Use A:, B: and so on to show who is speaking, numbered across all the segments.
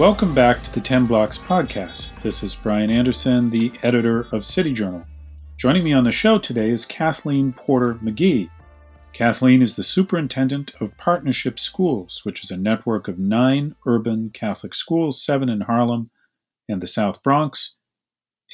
A: Welcome back to the 10 Blocks podcast. This is Brian Anderson, the editor of City Journal. Joining me on the show today is Kathleen Porter-Magee. Kathleen is the superintendent of Partnership Schools, which is a network of nine urban Catholic schools, seven in Harlem and the South Bronx,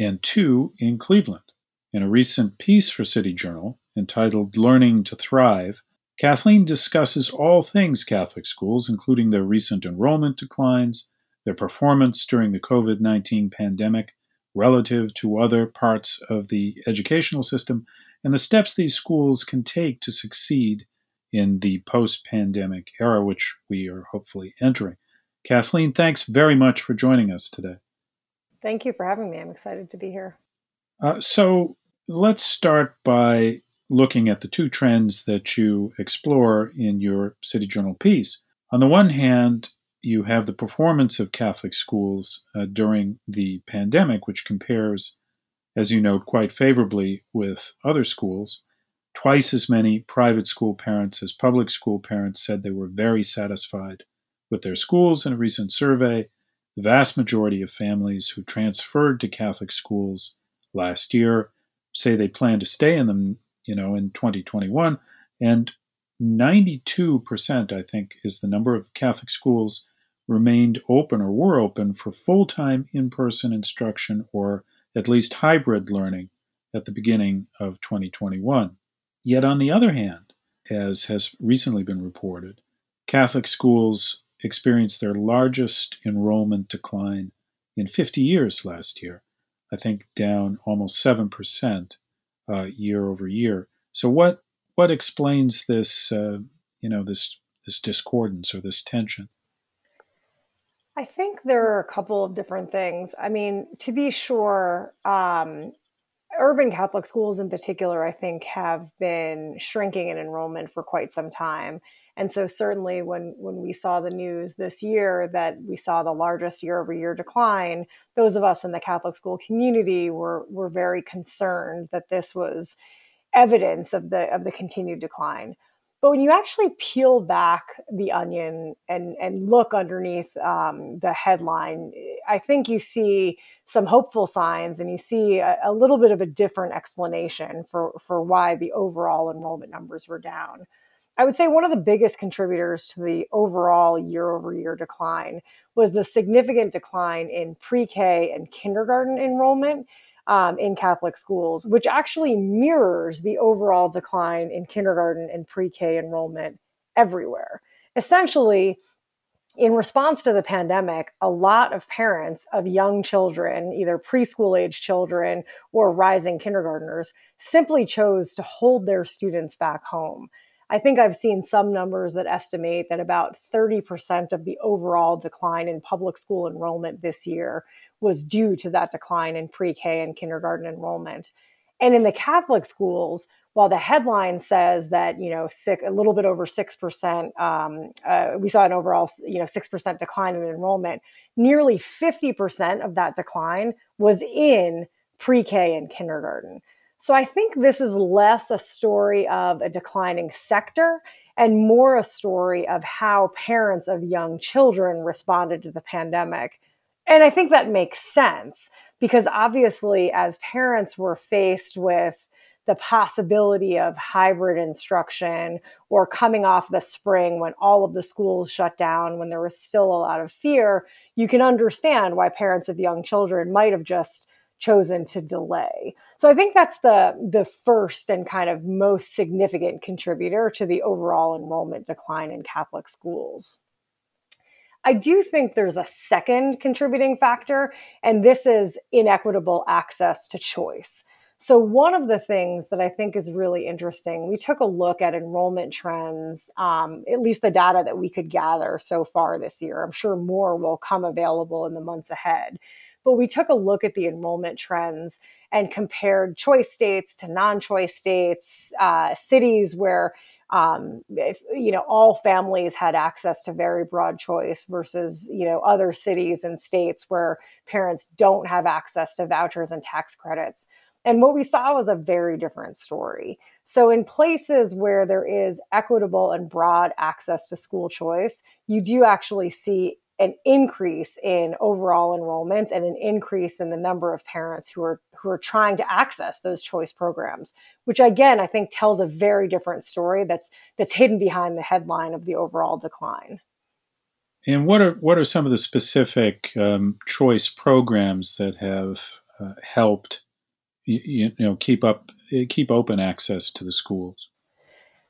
A: and two in Cleveland. In a recent piece for City Journal entitled Learning to Thrive, Kathleen discusses all things Catholic schools, including their recent enrollment declines, their performance during the COVID 19 pandemic relative to other parts of the educational system, and the steps these schools can take to succeed in the post pandemic era, which we are hopefully entering. Kathleen, thanks very much for joining us today.
B: Thank you for having me. I'm excited to be here.
A: Uh, so let's start by looking at the two trends that you explore in your City Journal piece. On the one hand, you have the performance of Catholic schools uh, during the pandemic, which compares, as you note, quite favorably with other schools. Twice as many private school parents as public school parents said they were very satisfied with their schools in a recent survey. The vast majority of families who transferred to Catholic schools last year say they plan to stay in them, you know, in 2021. And 92%, I think, is the number of Catholic schools remained open or were open for full time in person instruction or at least hybrid learning at the beginning of 2021. Yet, on the other hand, as has recently been reported, Catholic schools experienced their largest enrollment decline in 50 years last year. I think down almost 7% uh, year over year. So, what, what explains this, uh, you know, this, this discordance or this tension?
B: I think there are a couple of different things. I mean, to be sure, um, urban Catholic schools in particular, I think, have been shrinking in enrollment for quite some time. And so, certainly, when when we saw the news this year that we saw the largest year over year decline, those of us in the Catholic school community were were very concerned that this was evidence of the of the continued decline. But when you actually peel back the onion and, and look underneath um, the headline, I think you see some hopeful signs and you see a, a, little bit of a different explanation for, for why the overall enrollment numbers were down. I would say one of the biggest contributors to the overall year over year decline was the significant decline in pre K and kindergarten enrollment um, in Catholic schools, which actually mirrors the overall decline in kindergarten and pre K enrollment everywhere. Essentially, in response to the pandemic, a lot of parents of young children, either preschool age children or rising kindergartners, simply chose to hold their students back home. I think I've seen some numbers that estimate that about 30% of the overall decline in public school enrollment this year was due to that decline in pre K and kindergarten enrollment. And in the Catholic schools, while the headline says that you know six, a little bit over six percent, um, uh, we saw an overall you know six percent decline in enrollment. Nearly fifty percent of that decline was in pre-K and kindergarten. So I think this is less a story of a declining sector and more a story of how parents of young children responded to the pandemic and I think that makes sense because obviously, as parents were faced with the possibility of hybrid instruction or coming off the spring when all of the schools shut down, when there was still a lot of fear, you can understand why parents of young children might have just chosen to delay. So I think that's the the first and kind of most significant contributor to the overall enrollment decline in Catholic schools. I do think there's a second contributing factor, and this is inequitable access to choice. So, one of the things that I think is really interesting, we took a look at enrollment trends, um, at least the data that we could gather so far this year. I'm sure more will come available in the months ahead. But we took a look at the enrollment trends and compared choice states to non choice states, uh, cities where um, if you know all families had access to very broad choice versus you know other cities and states where parents don't have access to vouchers and tax credits. And what we saw was a very different story. So in places where there is equitable and broad access to school choice you do actually see an increase in overall enrollment and an increase in the number of parents who are who are trying to access those choice programs which again i think tells a very different story that's that's hidden behind the headline of the overall decline.
A: And what are what are some of the specific um, choice programs that have uh, helped you, you know keep up keep open access to the schools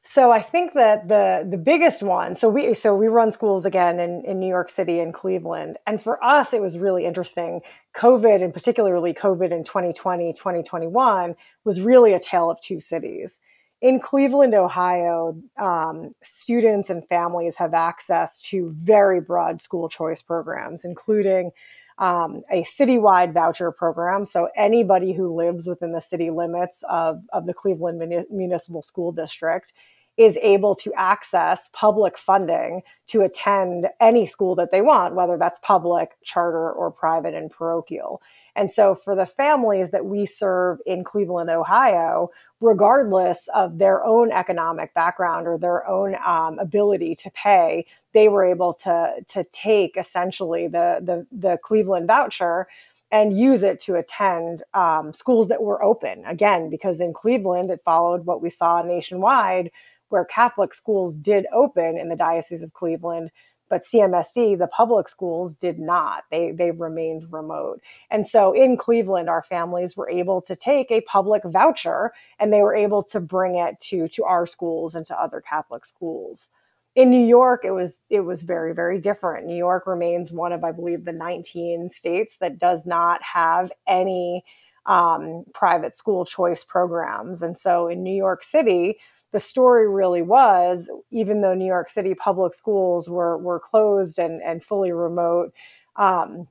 B: so I think that the the biggest one, so we so we run schools again in, in New York City and Cleveland. And for us, it was really interesting. COVID and particularly COVID in 2020, 2021 was really a tale of two cities. In Cleveland, Ohio, um, students and families have access to very broad school choice programs, including um, a citywide voucher program. So anybody who lives within the city limits of, of the Cleveland Municipal School District is able to access public funding to attend any school that they want, whether that's public, charter, or private and parochial. And so, for the families that we serve in Cleveland, Ohio, regardless of their own economic background or their own um, ability to pay, they were able to, to take essentially the, the, the Cleveland voucher and use it to attend um, schools that were open. Again, because in Cleveland, it followed what we saw nationwide where Catholic schools did open in the Diocese of Cleveland, but CMSD, the public schools, did not. They they remained remote. And so in Cleveland, our families were able to take a public voucher and they were able to bring it to to our schools and to other Catholic schools. In New York, it was it was very very different. New York remains one of I believe the 19 states that does not have any um, private school choice programs. And so in New York City, the story really was, even though New York City public schools were were closed and, and fully remote, um,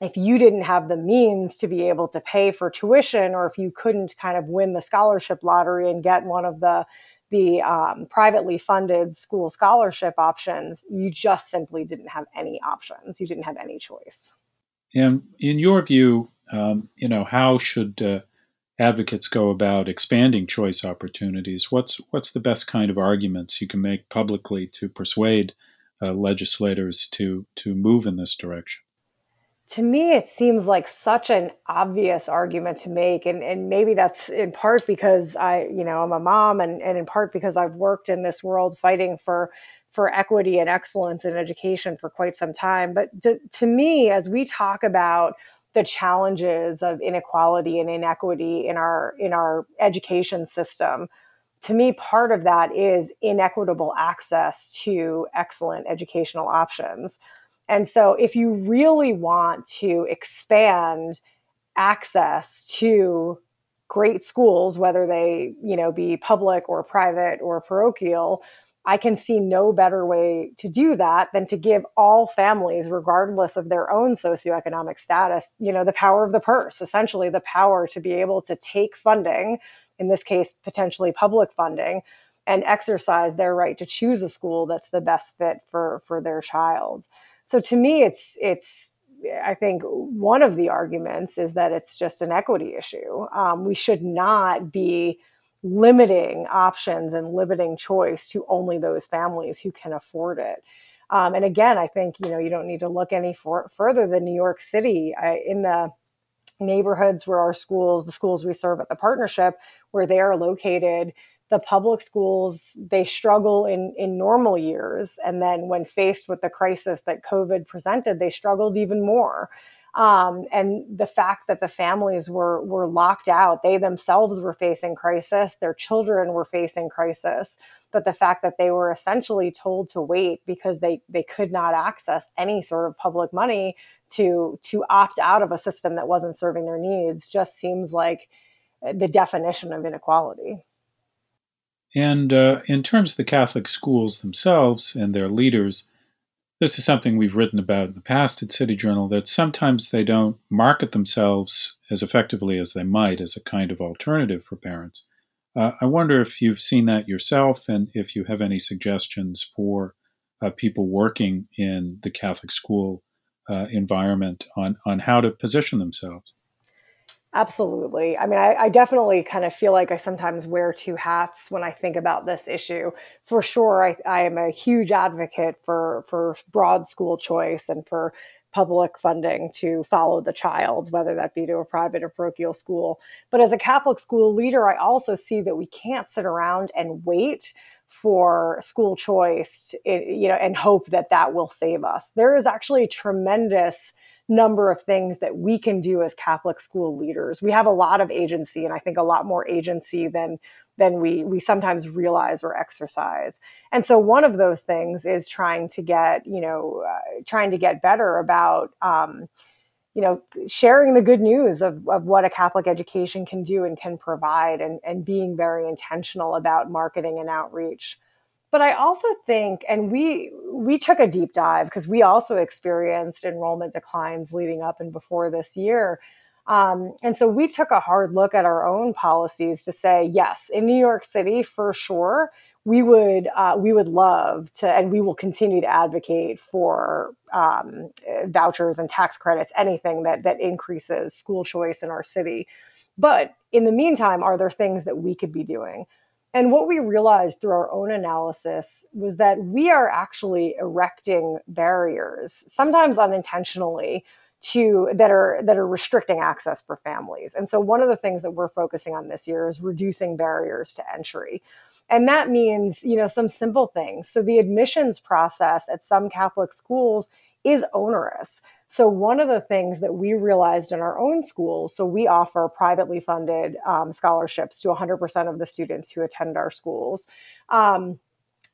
B: if you didn't have the means to be able to pay for tuition, or if you couldn't kind of win the scholarship lottery and get one of the the um, privately funded school scholarship options, you just simply didn't have any options. You didn't have any choice.
A: And in your view, um, you know, how should uh, advocates go about expanding choice opportunities? What's what's the best kind of arguments you can make publicly to persuade uh, legislators to to move in this direction?
B: To me, it seems like such an obvious argument to make, and and maybe that's in part because I, you know, I'm a mom, and and in part because I've worked in this world fighting for for equity and excellence in education for quite some time. But to, to me, as we talk about the challenges of inequality and inequity in our in our education system. To me part of that is inequitable access to excellent educational options. And so if you really want to expand access to great schools whether they you know be public or private or parochial I can see no better way to do that than to give all families, regardless of their own socioeconomic status, you know, the power of the purse, essentially the power to be able to take funding, in this case, potentially public funding, and exercise their right to choose a school that's the best fit for for their child. So to me, it's it's I think one of the arguments is that it's just an equity issue. Um, we should not be limiting options and limiting choice to only those families who can afford it. Um, and again, I think you know you don't need to look any for, further than New York City I, in the neighborhoods where our schools, the schools we serve at the partnership, where they are located. The public schools they struggle in in normal years, and then when faced with the crisis that COVID presented, they struggled even more. Um, and the fact that the families were were locked out, they themselves were facing crisis, their children were facing crisis, but the fact that they were essentially told to wait because they they could not access any sort of public money to to opt out of a system that wasn't serving their needs just seems like the definition of inequality.
A: And uh, in terms of the Catholic schools themselves and their leaders, this is something we've written about in the past at City Journal that sometimes they don't market themselves as effectively as they might as a kind of alternative for parents. Uh, I wonder if you've seen that yourself and if you have any suggestions for uh, people working in the Catholic school uh, environment on, on how to position themselves.
B: Absolutely. I mean, I, I, definitely kind of feel like I sometimes wear two hats when I think about this issue. For sure, I, I am a huge advocate for for broad school choice and for public funding to follow the child, whether that be to a private or parochial school. But as a Catholic school leader, I also see that we can't sit around and wait for school choice, you know, and hope that that will save us. There is actually tremendous number of things that we can do as Catholic school leaders. We have a lot of agency, and I think a lot more agency than than we we sometimes realize or exercise. And so one of those things is trying to get you know uh, trying to get better about. Um, you know, sharing the good news of, of what a Catholic education can do and can provide, and, and being very intentional about marketing and outreach but i also think and we we took a deep dive because we also experienced enrollment declines leading up and before this year. Um, and so we took a hard look at our own policies to say yes in new york city for sure we would uh, we would love to and we will continue to advocate for um, vouchers and tax credits anything that that increases school choice in our city. But in the meantime are there things that we could be doing and what we realized through our own analysis was that we are actually erecting barriers, sometimes unintentionally, to that are that are restricting access for families. And so one of the things that we're focusing on this year is reducing barriers to entry. And that means, you know, some simple things. So the admissions process at some Catholic schools is onerous. So, one of the things that we realized in our own schools, so we offer privately funded um, scholarships to 100% of the students who attend our schools. Um,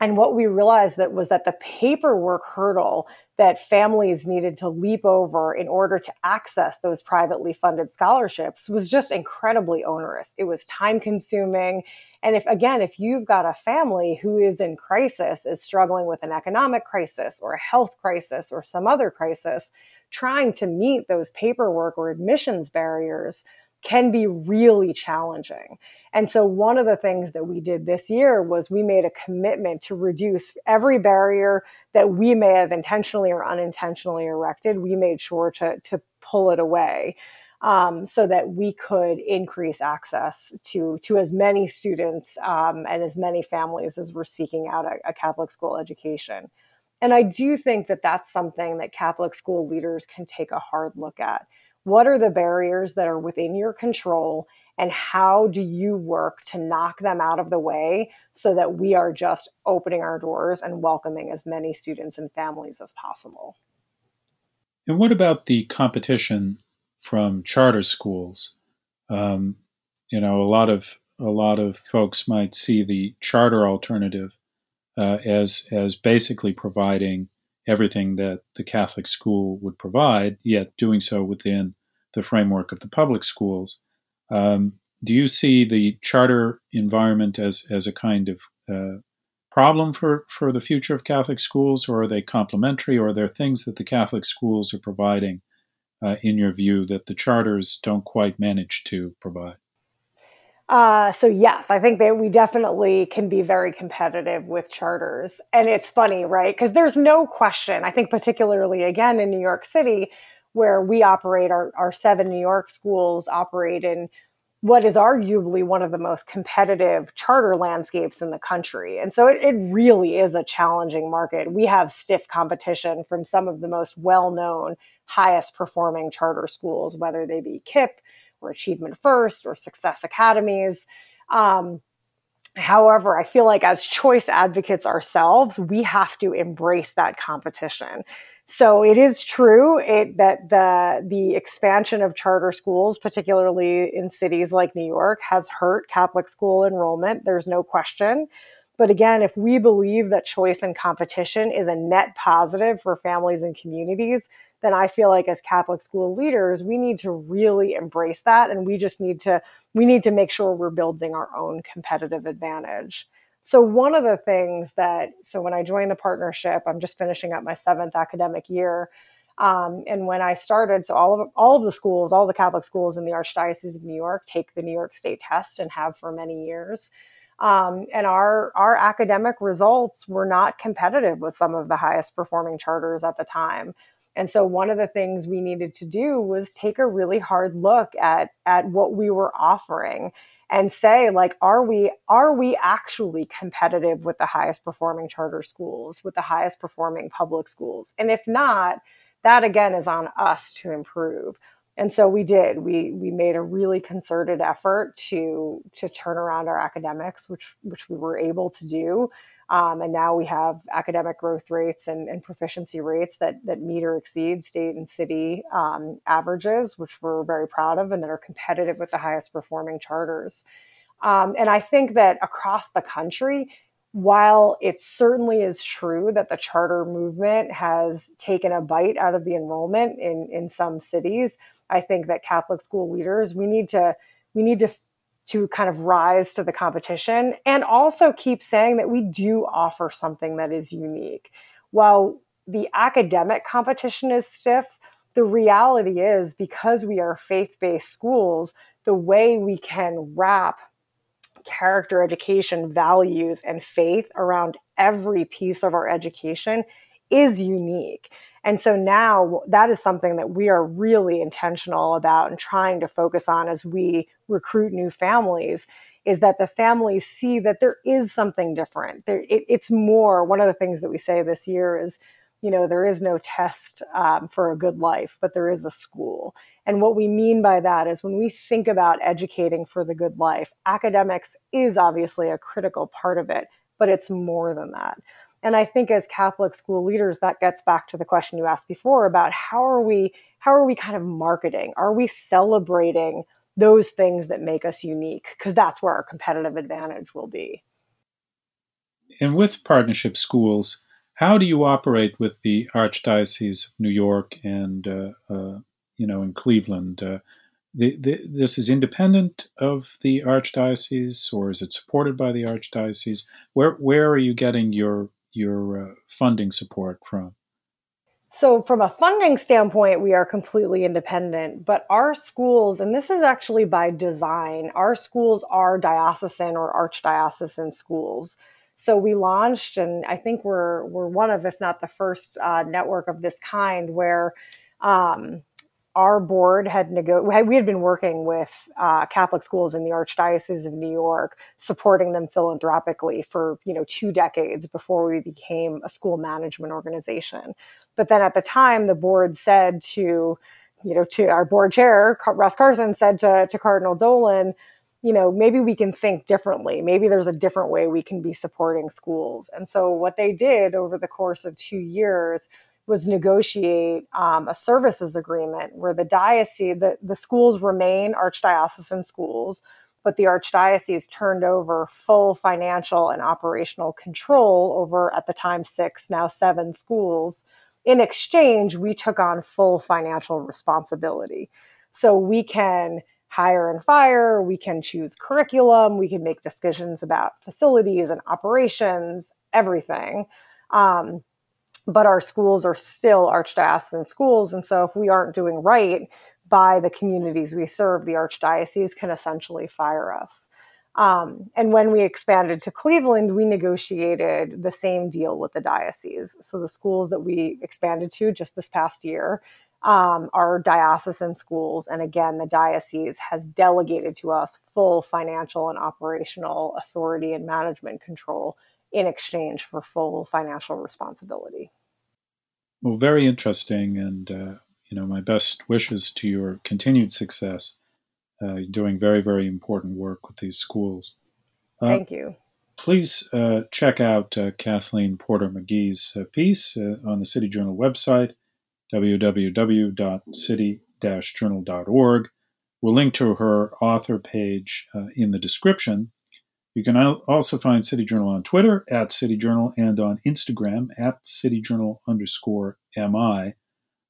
B: and what we realized that was that the paperwork hurdle that families needed to leap over in order to access those privately funded scholarships was just incredibly onerous. It was time consuming. And if, again, if you've got a family who is in crisis, is struggling with an economic crisis or a health crisis or some other crisis, trying to meet those paperwork or admissions barriers can be really challenging. And so, one of the things that we did this year was we made a commitment to reduce every barrier that we may have intentionally or unintentionally erected. We made sure to, to pull it away um, so that we could increase access to, to as many students um, and as many families as were seeking out a, a Catholic school education. And I do think that that's something that Catholic school leaders can take a hard look at. What are the barriers that are within your control? And how do you work to knock them out of the way so that we are just opening our doors and welcoming as many students and families as possible?
A: And what about the competition from charter schools? Um, you know, a lot of a lot of folks might see the charter alternative uh, as as basically providing everything that the Catholic school would provide, yet doing so within the framework of the public schools. Um, do you see the charter environment as as a kind of uh, problem for, for the future of Catholic schools, or are they complementary, or are there things that the Catholic schools are providing, uh, in your view, that the charters don't quite manage to provide?
B: Uh, so yes, I think that we definitely can be very competitive with charters. And it's funny, right? Because there's no question, I think particularly again in New York City, where we operate our, our seven New York schools operate in what is arguably one of the most competitive charter landscapes in the country. And so it, it really is a challenging market. We have stiff competition from some of the most well-known, highest performing charter schools, whether they be KIPP, or Achievement First or Success Academies. Um, however, I feel like as choice advocates ourselves, we have to embrace that competition. So it is true it, that the the expansion of charter schools, particularly in cities like New York, has hurt Catholic school enrollment. There's no question. But again, if we believe that choice and competition is a net positive for families and communities, then I feel like as Catholic school leaders, we need to really embrace that. And we just need to, we need to make sure we're building our own competitive advantage. So one of the things that, so when I joined the partnership, I'm just finishing up my seventh academic year. Um, and when I started, so all of all of the schools, all the Catholic schools in the Archdiocese of New York take the New York State test and have for many years. Um, and our our academic results were not competitive with some of the highest performing charters at the time. And so one of the things we needed to do was take a really hard look at at what we were offering and say like are we are we actually competitive with the highest performing charter schools, with the highest performing public schools? And if not, that again is on us to improve. And so we did. We we made a really concerted effort to to turn around our academics, which which we were able to do. Um, and now we have academic growth rates and, and, proficiency rates that, that meet or exceed state and city um, averages, which we're very proud of and that are competitive with the highest performing charters. Um, and I think that across the country, while it certainly is true that the charter movement has taken a bite out of the enrollment in, in some cities, I think that Catholic school leaders, we need to we need to to kind of rise to the competition and also keep saying that we do offer something that is unique. While the academic competition is stiff, the reality is because we are faith based schools, the way we can wrap character education, values, and faith around every piece of our education is unique. And so now that is something that we are really intentional about and trying to focus on as we recruit new families is that the families see that there is something different. There, it, it's more. One of the things that we say this year is, you know, there is no test um, for a good life, but there is a school. And what we mean by that is when we think about educating for the good life, academics is obviously a critical part of it, but it's more than that. And I think as Catholic school leaders, that gets back to the question you asked before about how are we how are we kind of marketing? Are we celebrating those things that make us unique? Because that's where our competitive advantage will be.
A: And with partnership schools, how do you operate with the Archdiocese of New York and uh, uh, you know in Cleveland? Uh, the, the, this is independent of the archdiocese, or is it supported by the archdiocese? Where where are you getting your your uh, funding support from?
B: So, from a funding standpoint, we are completely independent, but our schools, and this is actually by design, our schools are diocesan or archdiocesan schools. So we launched, and I think we're we're one of, if not the first, uh, network of this kind where um, our board had nego- we had been working with uh, Catholic schools in the Archdiocese of New York, supporting them philanthropically for you know two decades before we became a school management organization. But then at the time, the board said to you know to our board chair Russ Carson said to to Cardinal Dolan, you know maybe we can think differently. Maybe there's a different way we can be supporting schools. And so what they did over the course of two years was negotiate um, a services agreement where the diocese, the, the schools remain archdiocesan schools, but the archdiocese turned over full financial and operational control over, at the time, six, now seven schools. In exchange, we took on full financial responsibility. So we can hire and fire, we can choose curriculum, we can make decisions about facilities and operations, everything. Um, but our schools are still archdiocesan schools. And so if we aren't doing right by the communities we serve, the archdiocese can essentially fire us. Um, and when we expanded to Cleveland, we negotiated the same deal with the diocese. So the schools that we expanded to just this past year um, are diocesan schools. And again, the diocese has delegated to us full financial and operational authority and management control in exchange for full financial responsibility.
A: Well, very interesting, and uh, you know, my best wishes to your continued success. Uh, doing very, very important work with these schools.
B: Uh, Thank you.
A: Please uh, check out uh, Kathleen Porter-Magee's uh, piece on the City Journal website, www.city-journal.org. We'll link to her author page in the description. You can also find City Journal on Twitter at City Journal and on Instagram at City Journal underscore MI.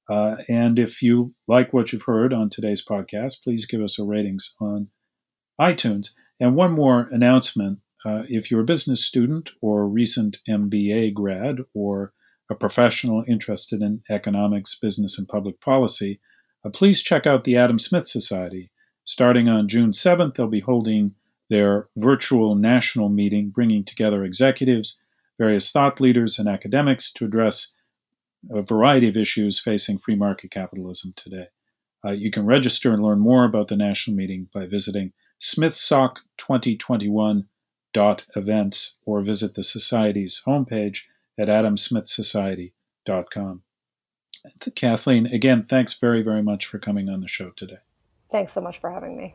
A: Uh, and if you like what you've heard on today's podcast, please give us a ratings on iTunes. And one more announcement uh, if you're a business student or recent MBA grad or a professional interested in economics, business, and public policy, uh, please check out the Adam Smith Society. Starting on June 7th, they'll be holding their virtual national meeting, bringing together executives, various thought leaders, and academics to address a variety of issues facing free market capitalism today. Uh, you can register and learn more about the national meeting by visiting smithsoc2021.events or visit the Society's homepage at adamsmithsociety.com. Kathleen, again, thanks very, very much for coming on the show today.
B: Thanks so much for having me.